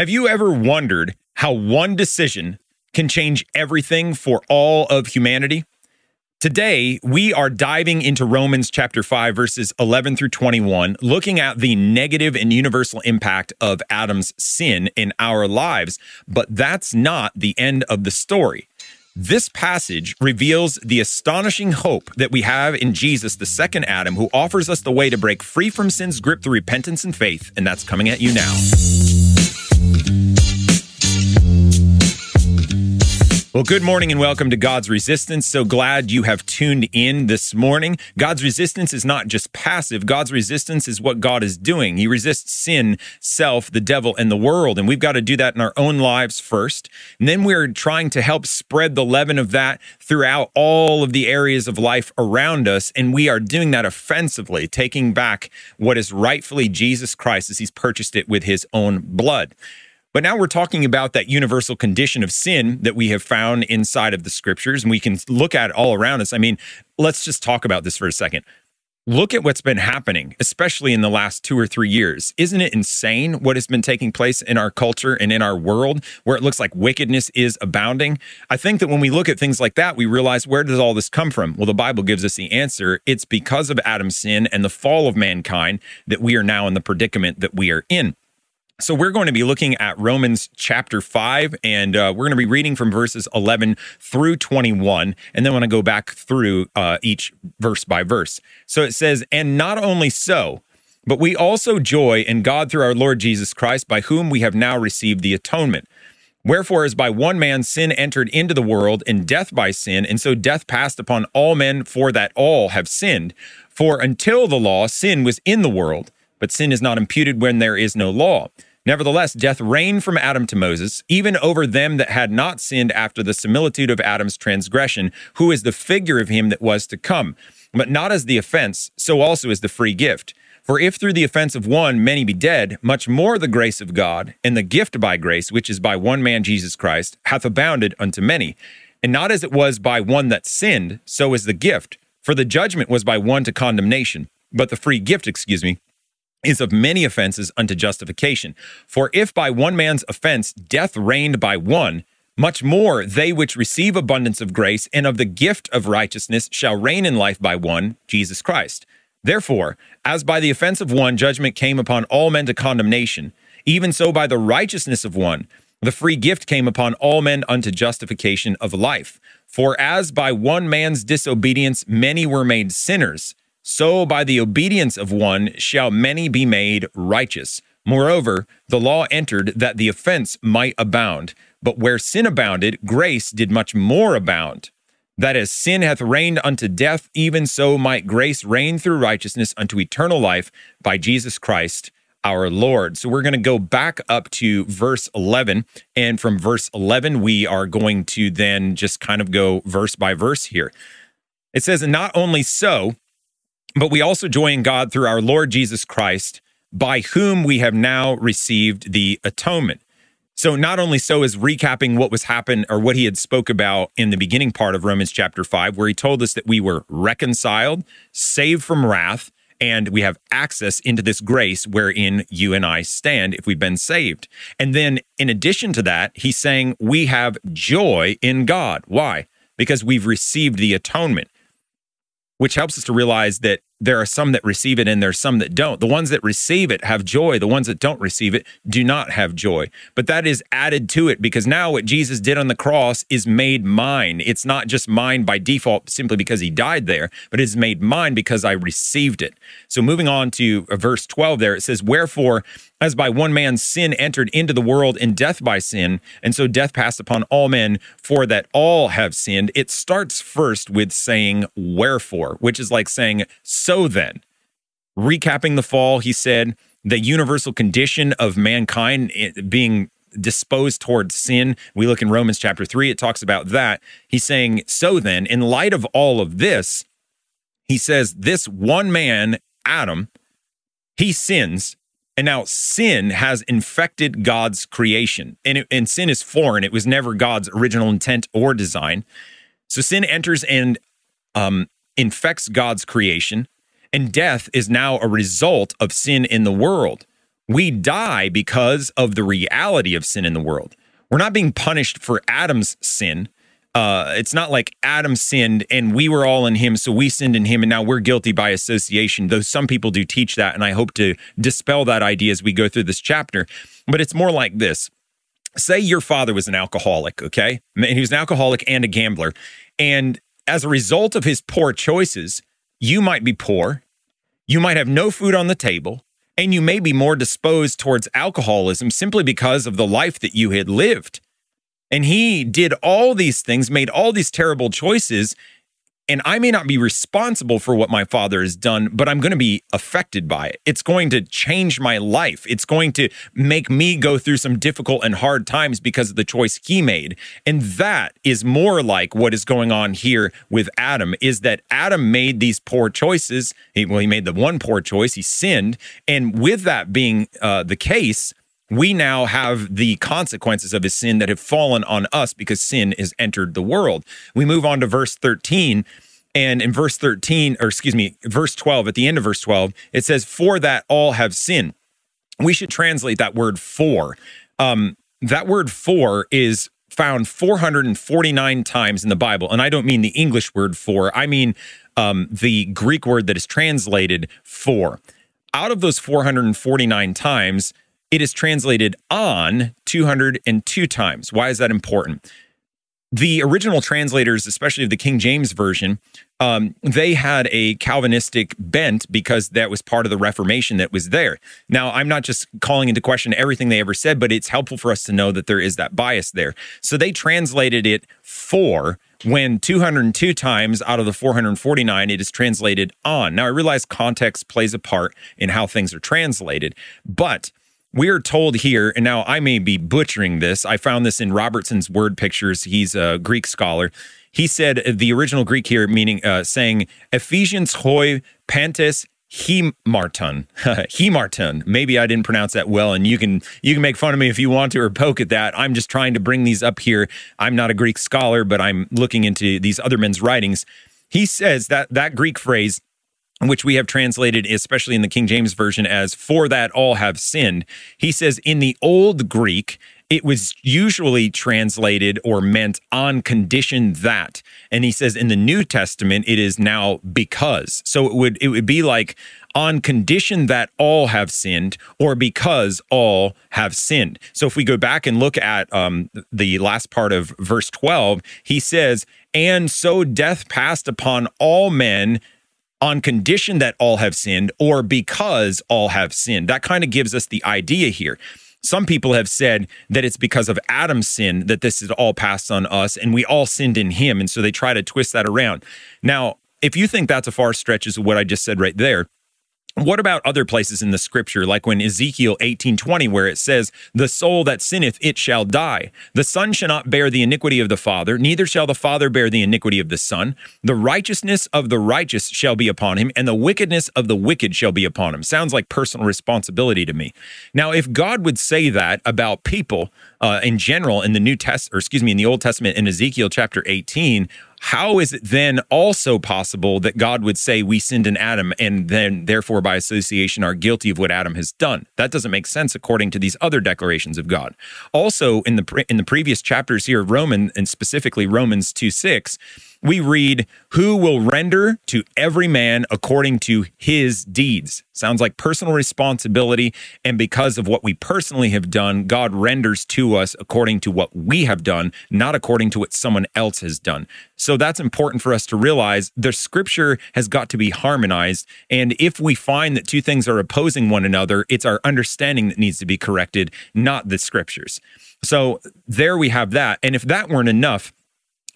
Have you ever wondered how one decision can change everything for all of humanity? Today, we are diving into Romans chapter 5, verses 11 through 21, looking at the negative and universal impact of Adam's sin in our lives. But that's not the end of the story. This passage reveals the astonishing hope that we have in Jesus, the second Adam, who offers us the way to break free from sin's grip through repentance and faith. And that's coming at you now. Well, good morning and welcome to God's Resistance. So glad you have tuned in this morning. God's resistance is not just passive. God's resistance is what God is doing. He resists sin, self, the devil, and the world. And we've got to do that in our own lives first. And then we're trying to help spread the leaven of that throughout all of the areas of life around us. And we are doing that offensively, taking back what is rightfully Jesus Christ as he's purchased it with his own blood. But now we're talking about that universal condition of sin that we have found inside of the scriptures, and we can look at it all around us. I mean, let's just talk about this for a second. Look at what's been happening, especially in the last two or three years. Isn't it insane what has been taking place in our culture and in our world where it looks like wickedness is abounding? I think that when we look at things like that, we realize where does all this come from? Well, the Bible gives us the answer. It's because of Adam's sin and the fall of mankind that we are now in the predicament that we are in. So, we're going to be looking at Romans chapter 5, and uh, we're going to be reading from verses 11 through 21. And then want to go back through uh, each verse by verse. So it says, And not only so, but we also joy in God through our Lord Jesus Christ, by whom we have now received the atonement. Wherefore, as by one man sin entered into the world, and death by sin, and so death passed upon all men, for that all have sinned. For until the law, sin was in the world, but sin is not imputed when there is no law. Nevertheless, death reigned from Adam to Moses, even over them that had not sinned after the similitude of Adam's transgression, who is the figure of him that was to come. But not as the offense, so also is the free gift. For if through the offense of one many be dead, much more the grace of God, and the gift by grace, which is by one man Jesus Christ, hath abounded unto many. And not as it was by one that sinned, so is the gift. For the judgment was by one to condemnation, but the free gift, excuse me, is of many offenses unto justification. For if by one man's offense death reigned by one, much more they which receive abundance of grace and of the gift of righteousness shall reign in life by one, Jesus Christ. Therefore, as by the offense of one judgment came upon all men to condemnation, even so by the righteousness of one the free gift came upon all men unto justification of life. For as by one man's disobedience many were made sinners, so by the obedience of one shall many be made righteous. Moreover, the law entered that the offense might abound. But where sin abounded, grace did much more abound. That as sin hath reigned unto death, even so might grace reign through righteousness unto eternal life by Jesus Christ our Lord. So we're going to go back up to verse 11. And from verse 11, we are going to then just kind of go verse by verse here. It says, not only so, but we also joy in God through our Lord Jesus Christ, by whom we have now received the atonement. So not only so is recapping what was happened or what he had spoke about in the beginning part of Romans chapter 5 where he told us that we were reconciled, saved from wrath, and we have access into this grace wherein you and I stand if we've been saved. And then in addition to that, he's saying we have joy in God. Why? Because we've received the atonement which helps us to realize that there are some that receive it and there's some that don't. The ones that receive it have joy. The ones that don't receive it do not have joy. But that is added to it because now what Jesus did on the cross is made mine. It's not just mine by default simply because he died there, but it's made mine because I received it. So moving on to verse 12 there, it says, Wherefore, as by one man's sin entered into the world and death by sin, and so death passed upon all men, for that all have sinned. It starts first with saying, Wherefore, which is like saying, so then, recapping the fall, he said, the universal condition of mankind being disposed towards sin. We look in Romans chapter 3, it talks about that. He's saying, So then, in light of all of this, he says, This one man, Adam, he sins. And now sin has infected God's creation. And, it, and sin is foreign. It was never God's original intent or design. So sin enters and um, infects God's creation. And death is now a result of sin in the world. We die because of the reality of sin in the world. We're not being punished for Adam's sin. Uh, it's not like Adam sinned and we were all in him, so we sinned in him, and now we're guilty by association. Though some people do teach that, and I hope to dispel that idea as we go through this chapter. But it's more like this say your father was an alcoholic, okay? And he was an alcoholic and a gambler. And as a result of his poor choices, you might be poor, you might have no food on the table, and you may be more disposed towards alcoholism simply because of the life that you had lived. And he did all these things, made all these terrible choices, and I may not be responsible for what my father has done, but I'm going to be affected by it. It's going to change my life. It's going to make me go through some difficult and hard times because of the choice he made. And that is more like what is going on here with Adam is that Adam made these poor choices. He, well, he made the one poor choice, he sinned. And with that being uh, the case, we now have the consequences of his sin that have fallen on us because sin has entered the world. We move on to verse 13. And in verse 13, or excuse me, verse 12, at the end of verse 12, it says, For that all have sinned. We should translate that word for. Um, that word for is found 449 times in the Bible. And I don't mean the English word for, I mean um, the Greek word that is translated for. Out of those 449 times, it is translated on 202 times. Why is that important? The original translators, especially of the King James Version, um, they had a Calvinistic bent because that was part of the Reformation that was there. Now, I'm not just calling into question everything they ever said, but it's helpful for us to know that there is that bias there. So they translated it for when 202 times out of the 449 it is translated on. Now, I realize context plays a part in how things are translated, but we are told here, and now I may be butchering this. I found this in Robertson's word pictures. He's a Greek scholar. He said the original Greek here, meaning uh, saying Ephesians hoi pantes hemarton hemarton maybe i didn't pronounce that well and you can you can make fun of me if you want to or poke at that i'm just trying to bring these up here i'm not a greek scholar but i'm looking into these other men's writings he says that that greek phrase which we have translated, especially in the King James Version, as for that all have sinned. He says in the old Greek, it was usually translated or meant on condition that. And he says in the New Testament, it is now because. So it would it would be like on condition that all have sinned or because all have sinned. So if we go back and look at um, the last part of verse 12, he says, and so death passed upon all men on condition that all have sinned or because all have sinned. That kind of gives us the idea here. Some people have said that it's because of Adam's sin that this is all passed on us and we all sinned in him. And so they try to twist that around. Now, if you think that's a far stretch, is what I just said right there, what about other places in the scripture, like when Ezekiel 18:20, where it says, The soul that sinneth, it shall die. The son shall not bear the iniquity of the father, neither shall the father bear the iniquity of the son. The righteousness of the righteous shall be upon him, and the wickedness of the wicked shall be upon him. Sounds like personal responsibility to me. Now, if God would say that about people uh, in general in the New Test, or excuse me, in the Old Testament in Ezekiel chapter 18, how is it then also possible that God would say we sinned in Adam and then therefore by association are guilty of what Adam has done? That doesn't make sense according to these other declarations of God. Also in the in the previous chapters here of Roman and specifically Romans 2 6, we read, Who will render to every man according to his deeds? Sounds like personal responsibility. And because of what we personally have done, God renders to us according to what we have done, not according to what someone else has done. So that's important for us to realize the scripture has got to be harmonized. And if we find that two things are opposing one another, it's our understanding that needs to be corrected, not the scriptures. So there we have that. And if that weren't enough,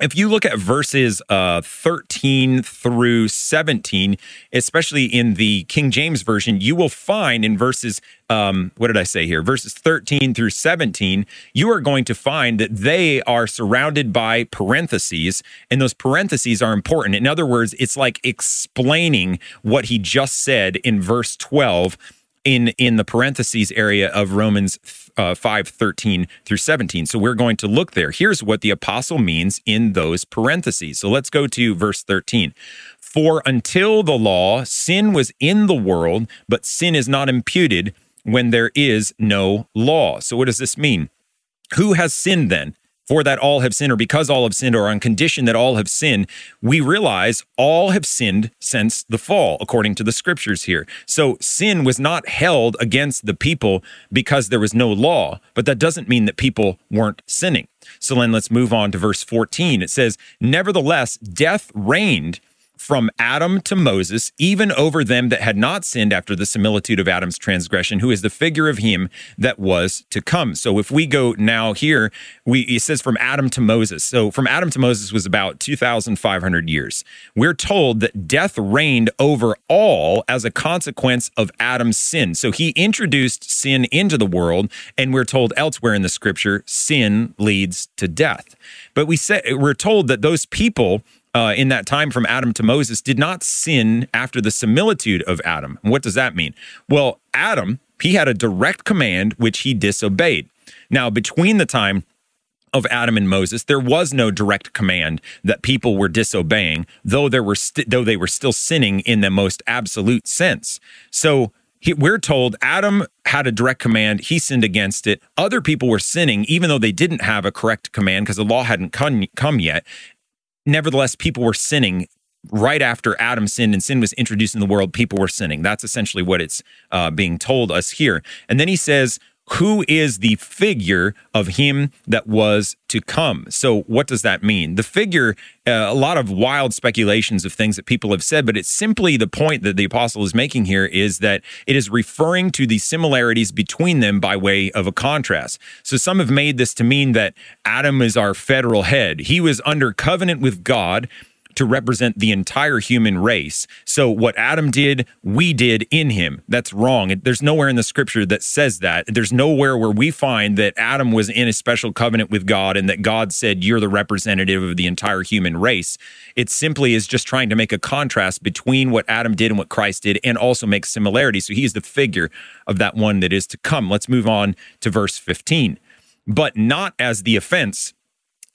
if you look at verses uh, 13 through 17, especially in the King James Version, you will find in verses, um, what did I say here? Verses 13 through 17, you are going to find that they are surrounded by parentheses, and those parentheses are important. In other words, it's like explaining what he just said in verse 12 in in the parentheses area of Romans uh, 5 13 through 17. So we're going to look there. Here's what the apostle means in those parentheses. So let's go to verse 13. For until the law, sin was in the world, but sin is not imputed when there is no law. So, what does this mean? Who has sinned then? For that all have sinned, or because all have sinned, or on condition that all have sinned, we realize all have sinned since the fall, according to the scriptures here. So sin was not held against the people because there was no law, but that doesn't mean that people weren't sinning. So then let's move on to verse 14. It says, Nevertheless, death reigned from Adam to Moses, even over them that had not sinned after the similitude of Adam's transgression, who is the figure of him that was to come. So if we go now here, we it says from Adam to Moses. So from Adam to Moses was about 2,500 years. We're told that death reigned over all as a consequence of Adam's sin. So he introduced sin into the world, and we're told elsewhere in the scripture, sin leads to death. But we say we're told that those people uh, in that time from Adam to Moses did not sin after the similitude of Adam. what does that mean? Well, Adam, he had a direct command which he disobeyed. Now, between the time of Adam and Moses, there was no direct command that people were disobeying, though there were st- though they were still sinning in the most absolute sense. So he, we're told Adam had a direct command, he sinned against it. Other people were sinning, even though they didn't have a correct command because the law hadn't come, come yet nevertheless, people were sinning right after Adam sinned and sin was introduced in the world. People were sinning. That's essentially what it's uh, being told us here. And then he says, who is the figure of him that was to come. So, what does that mean? The figure, uh, a lot of wild speculations of things that people have said, but it's simply the point that the apostle is making here is that it is referring to the similarities between them by way of a contrast. So, some have made this to mean that Adam is our federal head. He was under covenant with God to represent the entire human race. So what Adam did, we did in him. That's wrong. There's nowhere in the scripture that says that. There's nowhere where we find that Adam was in a special covenant with God and that God said, You're the representative of the entire human race. It simply is just trying to make a contrast between what Adam did and what Christ did and also make similarities. So he is the figure of that one that is to come. Let's move on to verse 15. But not as the offense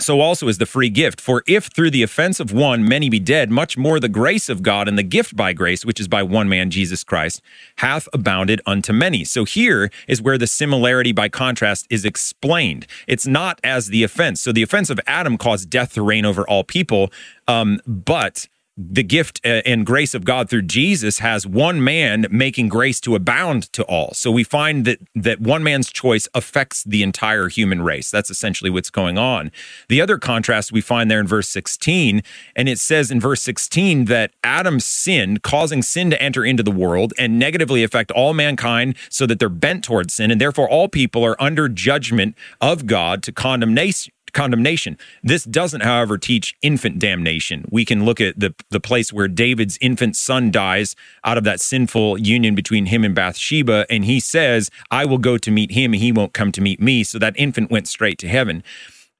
so also is the free gift. For if through the offense of one many be dead, much more the grace of God and the gift by grace, which is by one man, Jesus Christ, hath abounded unto many. So here is where the similarity by contrast is explained. It's not as the offense. So the offense of Adam caused death to reign over all people, um, but the gift uh, and grace of God through Jesus has one man making grace to abound to all. So we find that that one man's choice affects the entire human race. That's essentially what's going on. The other contrast we find there in verse 16, and it says in verse 16 that Adam's sin, causing sin to enter into the world and negatively affect all mankind so that they're bent towards sin, and therefore all people are under judgment of God to condemnation condemnation. This doesn't, however, teach infant damnation. We can look at the, the place where David's infant son dies out of that sinful union between him and Bathsheba, and he says, I will go to meet him, and he won't come to meet me. So that infant went straight to heaven.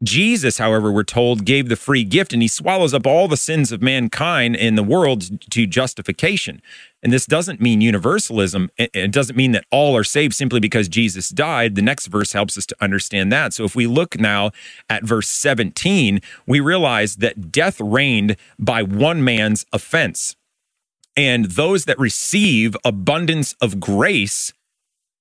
Jesus, however, we're told, gave the free gift and he swallows up all the sins of mankind in the world to justification. And this doesn't mean universalism. It doesn't mean that all are saved simply because Jesus died. The next verse helps us to understand that. So if we look now at verse 17, we realize that death reigned by one man's offense. And those that receive abundance of grace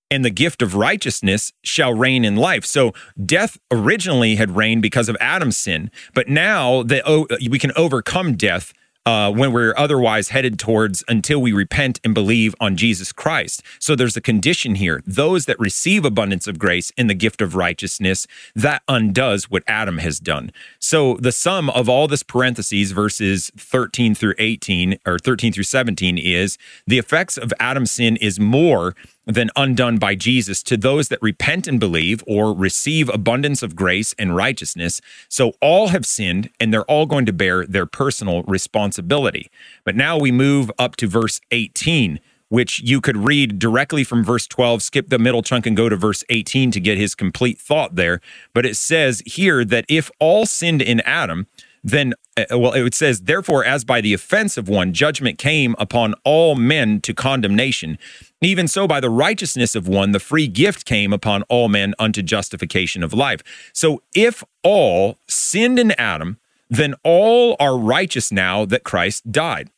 and the gift of righteousness shall reign in life. So death originally had reigned because of Adam's sin, but now that oh, we can overcome death uh, when we're otherwise headed towards until we repent and believe on Jesus Christ. So there's a condition here. Those that receive abundance of grace in the gift of righteousness, that undoes what Adam has done. So the sum of all this parentheses, verses 13 through 18 or 13 through 17, is the effects of Adam's sin is more than undone by Jesus to those that repent and believe or receive abundance of grace and righteousness. So all have sinned and they're all going to bear their personal responsibility. But now we move up to verse 18 which you could read directly from verse 12, skip the middle chunk and go to verse 18 to get his complete thought there. But it says here that if all sinned in Adam, then, Uh, well, it says, therefore, as by the offense of one, judgment came upon all men to condemnation. Even so, by the righteousness of one, the free gift came upon all men unto justification of life. So, if all sinned in Adam, then all are righteous now that Christ died.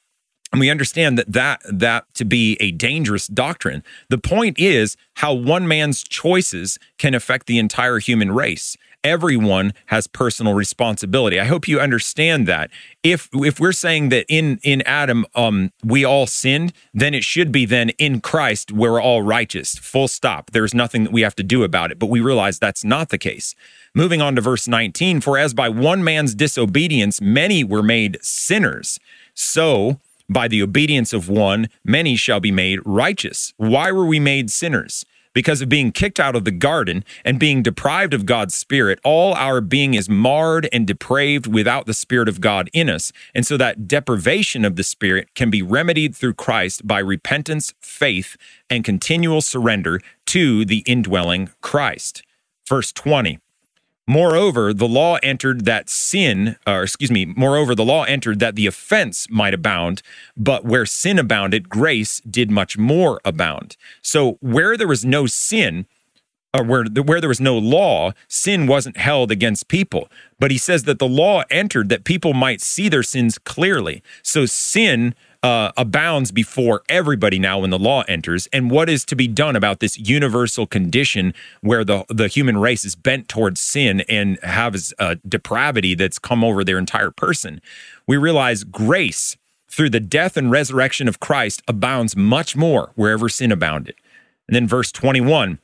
And we understand that, that that to be a dangerous doctrine. The point is how one man's choices can affect the entire human race. Everyone has personal responsibility. I hope you understand that. If if we're saying that in in Adam um we all sinned, then it should be then in Christ we're all righteous. Full stop. There's nothing that we have to do about it. But we realize that's not the case. Moving on to verse 19, for as by one man's disobedience many were made sinners, so by the obedience of one, many shall be made righteous. Why were we made sinners? Because of being kicked out of the garden and being deprived of God's Spirit, all our being is marred and depraved without the Spirit of God in us. And so that deprivation of the Spirit can be remedied through Christ by repentance, faith, and continual surrender to the indwelling Christ. Verse 20. Moreover, the law entered that sin, uh, or excuse me, moreover, the law entered that the offense might abound, but where sin abounded, grace did much more abound. So where there was no sin, or where, where there was no law, sin wasn't held against people. But he says that the law entered that people might see their sins clearly. So sin uh, abounds before everybody now when the law enters, and what is to be done about this universal condition where the the human race is bent towards sin and has a depravity that's come over their entire person. We realize grace through the death and resurrection of Christ abounds much more wherever sin abounded. And then verse 21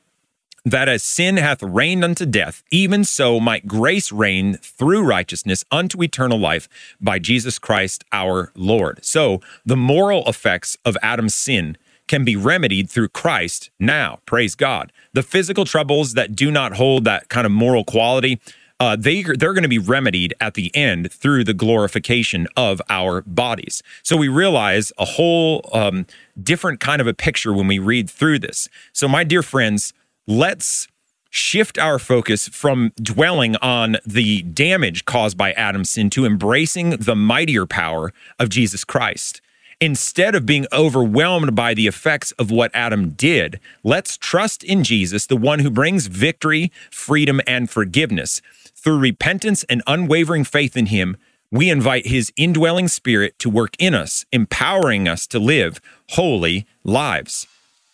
that as sin hath reigned unto death, even so might grace reign through righteousness unto eternal life by Jesus Christ our Lord. So the moral effects of Adam's sin can be remedied through Christ now. Praise God. The physical troubles that do not hold that kind of moral quality, uh, they they're going to be remedied at the end through the glorification of our bodies. So we realize a whole um, different kind of a picture when we read through this. So my dear friends, let's shift our focus from dwelling on the damage caused by Adam's sin to embracing the mightier power of Jesus Christ. Instead of being overwhelmed by the effects of what Adam did, let's trust in Jesus, the one who brings victory, freedom, and forgiveness. Through repentance and unwavering faith in him, we invite his indwelling spirit to work in us, empowering us to live holy lives.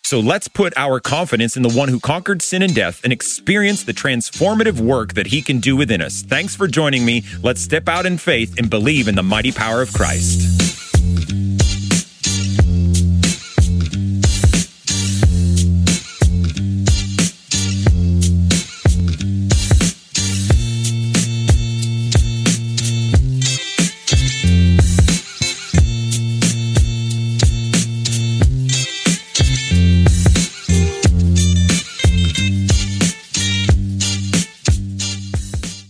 So let's put our confidence in the one who conquered sin and death and experience the transformative work that he can do within us. Thanks for joining me. Let's step out in faith and believe in the mighty power of Christ.